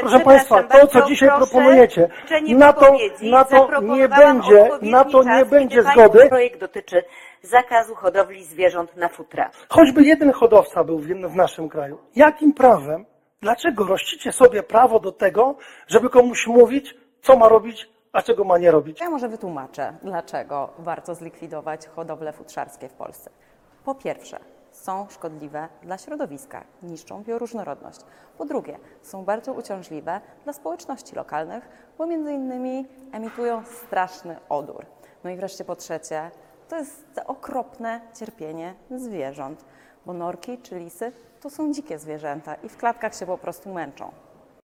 Proszę Państwa, to co dzisiaj proponujecie, na to, na to nie będzie, na to nie będzie zgody. Projekt dotyczy zakazu hodowli zwierząt na futra. Choćby jeden hodowca był w, w naszym kraju. Jakim prawem, dlaczego rościcie sobie prawo do tego, żeby komuś mówić, co ma robić, a czego ma nie robić? Ja może wytłumaczę, dlaczego warto zlikwidować hodowle futrzarskie w Polsce. Po pierwsze, są szkodliwe dla środowiska, niszczą bioróżnorodność. Po drugie, są bardzo uciążliwe dla społeczności lokalnych, bo między innymi emitują straszny odór. No i wreszcie po trzecie, to jest okropne cierpienie zwierząt, bo norki czy lisy to są dzikie zwierzęta i w klatkach się po prostu męczą.